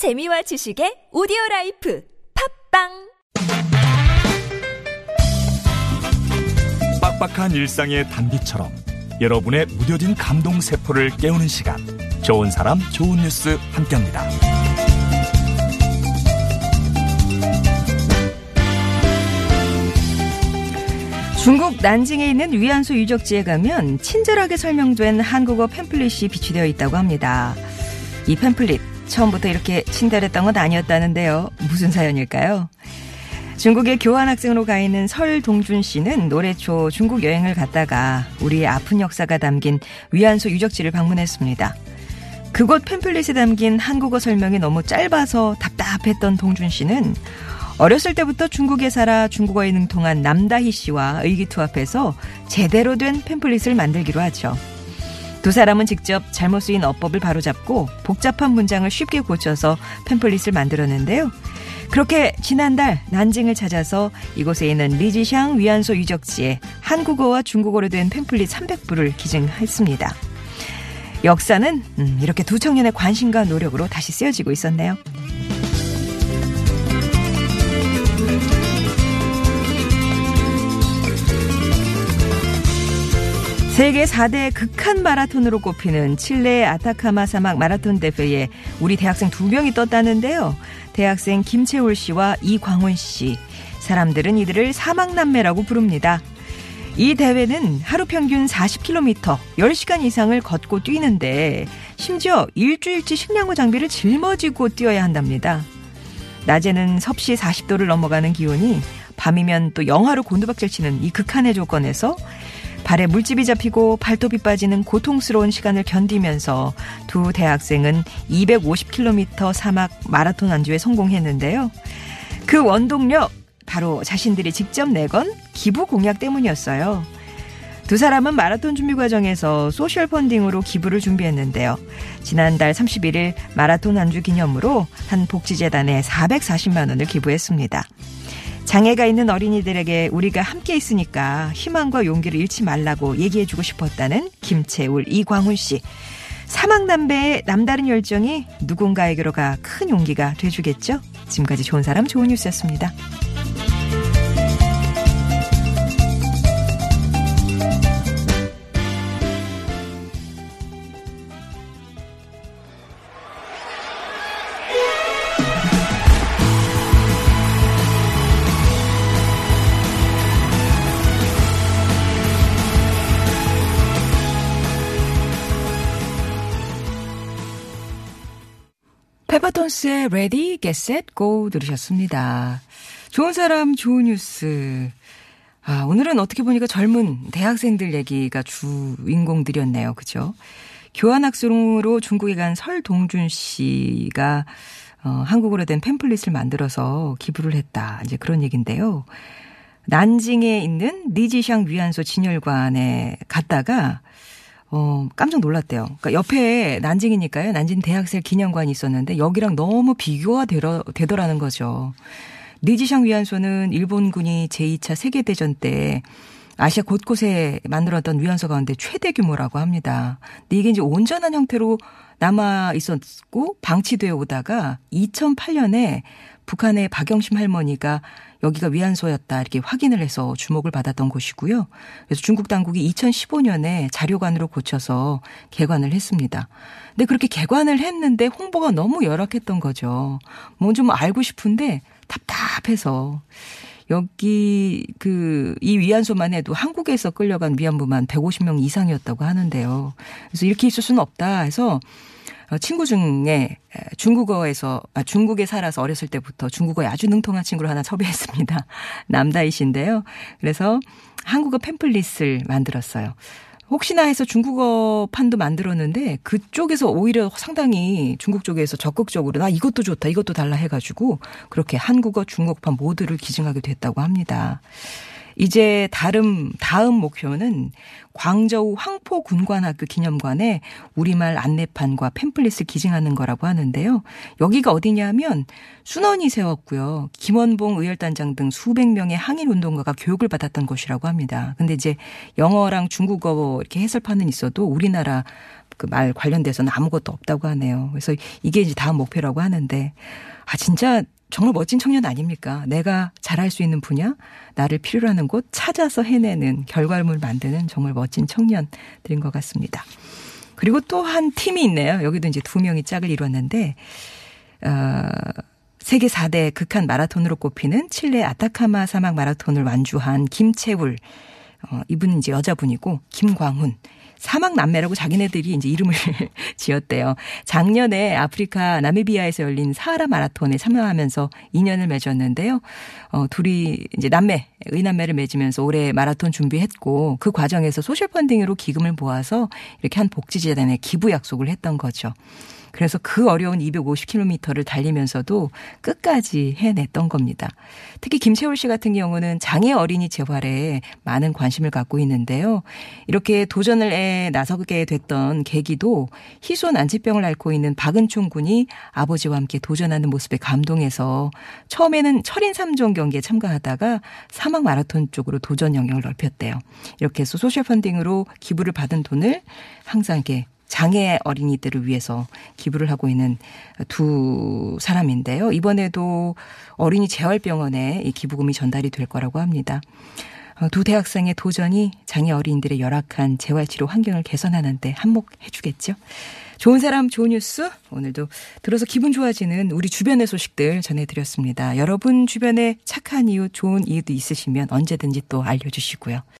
재미와 지식의 오디오 life 팟빵 빡빡한 일상의 단비처럼 여러분의 무뎌진 감동 세포를 깨우는 시간 좋은 사람 좋은 뉴스 함께합니다. 중국 난징에 있는 위안소 유적지에 가면 친절하게 설명된 한국어 팸플릿이 비치되어 있다고 합니다. 이 팸플릿 처음부터 이렇게 친절했던 건 아니었다는데요. 무슨 사연일까요? 중국에 교환학생으로 가 있는 설동준 씨는 올해 초 중국 여행을 갔다가 우리의 아픈 역사가 담긴 위안소 유적지를 방문했습니다. 그곳 팸플릿에 담긴 한국어 설명이 너무 짧아서 답답했던 동준 씨는 어렸을 때부터 중국에 살아 중국어에 능통한 남다희 씨와 의기투합해서 제대로 된 팸플릿을 만들기로 하죠. 두 사람은 직접 잘못 쓰인 어법을 바로잡고 복잡한 문장을 쉽게 고쳐서 팸플릿을 만들었는데요. 그렇게 지난달 난징을 찾아서 이곳에 있는 리지샹 위안소 유적지에 한국어와 중국어로 된 팸플릿 300부를 기증했습니다. 역사는 음, 이렇게 두 청년의 관심과 노력으로 다시 쓰여지고 있었네요. 세계 4대 극한 마라톤으로 꼽히는 칠레 아타카마 사막 마라톤 대회에 우리 대학생 두 명이 떴다는데요. 대학생 김채울 씨와 이광훈 씨. 사람들은 이들을 사막남매라고 부릅니다. 이 대회는 하루 평균 40km, 10시간 이상을 걷고 뛰는데 심지어 일주일치 식량과 장비를 짊어지고 뛰어야 한답니다. 낮에는 섭씨 40도를 넘어가는 기온이 밤이면 또 영하로 곤두박질 치는 이 극한의 조건에서 발에 물집이 잡히고 발톱이 빠지는 고통스러운 시간을 견디면서 두 대학생은 250km 사막 마라톤 안주에 성공했는데요. 그 원동력 바로 자신들이 직접 내건 기부 공약 때문이었어요. 두 사람은 마라톤 준비 과정에서 소셜 펀딩으로 기부를 준비했는데요. 지난달 31일 마라톤 안주 기념으로 한 복지재단에 440만 원을 기부했습니다. 장애가 있는 어린이들에게 우리가 함께 있으니까 희망과 용기를 잃지 말라고 얘기해주고 싶었다는 김채울, 이광훈 씨. 사막남배의 남다른 열정이 누군가에게로가 큰 용기가 돼주겠죠? 지금까지 좋은 사람 좋은 뉴스였습니다. 페퍼톤스의 Ready, Get Set, Go 들으셨습니다. 좋은 사람, 좋은 뉴스. 아, 오늘은 어떻게 보니까 젊은 대학생들 얘기가 주인공들이었네요. 그죠? 교환학생으로 중국에 간 설동준 씨가 어, 한국어로 된 팸플릿을 만들어서 기부를 했다. 이제 그런 얘기인데요. 난징에 있는 리지샹 위안소 진열관에 갔다가 어, 깜짝 놀랐대요. 그러니까 옆에 난징이니까요. 난징 대학생 기념관이 있었는데 여기랑 너무 비교가 되더, 되더라는 거죠. 리지샹 위안소는 일본군이 제2차 세계대전 때 아시아 곳곳에 만들었던 위안소 가운데 최대 규모라고 합니다. 근데 이게 이제 온전한 형태로 남아 있었고 방치되어 오다가 2008년에 북한의 박영심 할머니가 여기가 위안소였다 이렇게 확인을 해서 주목을 받았던 곳이고요. 그래서 중국 당국이 2015년에 자료관으로 고쳐서 개관을 했습니다. 근데 그렇게 개관을 했는데 홍보가 너무 열악했던 거죠. 뭐좀 알고 싶은데 답답해서 여기 그 이 위안소만 해도 한국에서 끌려간 위안부만 150명 이상이었다고 하는데요. 그래서 이렇게 있을 수는 없다 해서 어, 친구 중에 중국어에서 아, 중국에 살아서 어렸을 때부터 중국어에 아주 능통한 친구를 하나 섭외했습니다. 남다희 씨인데요. 그래서 한국어 팸플릿을 만들었어요. 혹시나 해서 중국어 판도 만들었는데 그쪽에서 오히려 상당히 중국 쪽에서 적극적으로 나 이것도 좋다 이것도 달라 해가지고 그렇게 한국어 중국판 모두를 기증하게 됐다고 합니다. 이제 다음 다음 목표는 광저우 황포 군관학교 기념관에 우리말 안내판과 팸플릿을 기증하는 거라고 하는데요. 여기가 어디냐면 순원이 세웠고요. 김원봉 의열단장 등 수백 명의 항일 운동가가 교육을 받았던 곳이라고 합니다. 근데 이제 영어랑 중국어 이렇게 해설판은 있어도 우리나라 그 말 관련돼서는 아무것도 없다고 하네요. 그래서 이게 이제 다음 목표라고 하는데 아 진짜 정말 멋진 청년 아닙니까? 내가 잘할 수 있는 분야, 나를 필요로 하는 곳 찾아서 해내는 결과물 만드는 정말 멋진 청년들인 것 같습니다. 그리고 또 한 팀이 있네요. 여기도 이제 두 명이 짝을 이뤘는데, 어, 세계 4대 극한 마라톤으로 꼽히는 칠레 아타카마 사막 마라톤을 완주한 김채울, 어, 이분은 이제 여자분이고, 김광훈, 사막 남매라고 자기네들이 이제 이름을 지었대요. 작년에 아프리카 나미비아에서 열린 사하라 마라톤에 참여하면서 인연을 맺었는데요. 어, 둘이 이제 남매, 의남매를 맺으면서 올해 마라톤 준비했고 그 과정에서 소셜 펀딩으로 기금을 모아서 이렇게 한 복지재단에 기부 약속을 했던 거죠. 그래서 그 어려운 250km를 달리면서도 끝까지 해냈던 겁니다. 특히 김채울 씨 같은 경우는 장애 어린이 재활에 많은 관심을 갖고 있는데요. 이렇게 도전을 해 나서게 됐던 계기도 희소 난치병을 앓고 있는 박은총 군이 아버지와 함께 도전하는 모습에 감동해서 처음에는 철인 3종 경기에 참가하다가 사막 마라톤 쪽으로 도전 영역을 넓혔대요. 이렇게 해서 소셜 펀딩으로 기부를 받은 돈을 항상 이렇게 장애 어린이들을 위해서 기부를 하고 있는 두 사람인데요. 이번에도 어린이 재활병원에 이 기부금이 전달이 될 거라고 합니다. 어, 두 대학생의 도전이 장애 어린이들의 열악한 재활치료 환경을 개선하는데 한몫해 주겠죠. 좋은 사람 좋은 뉴스 오늘도 들어서 기분 좋아지는 우리 주변의 소식들 전해드렸습니다. 여러분 주변에 착한 이유 좋은 이유도 있으시면 언제든지 또 알려주시고요.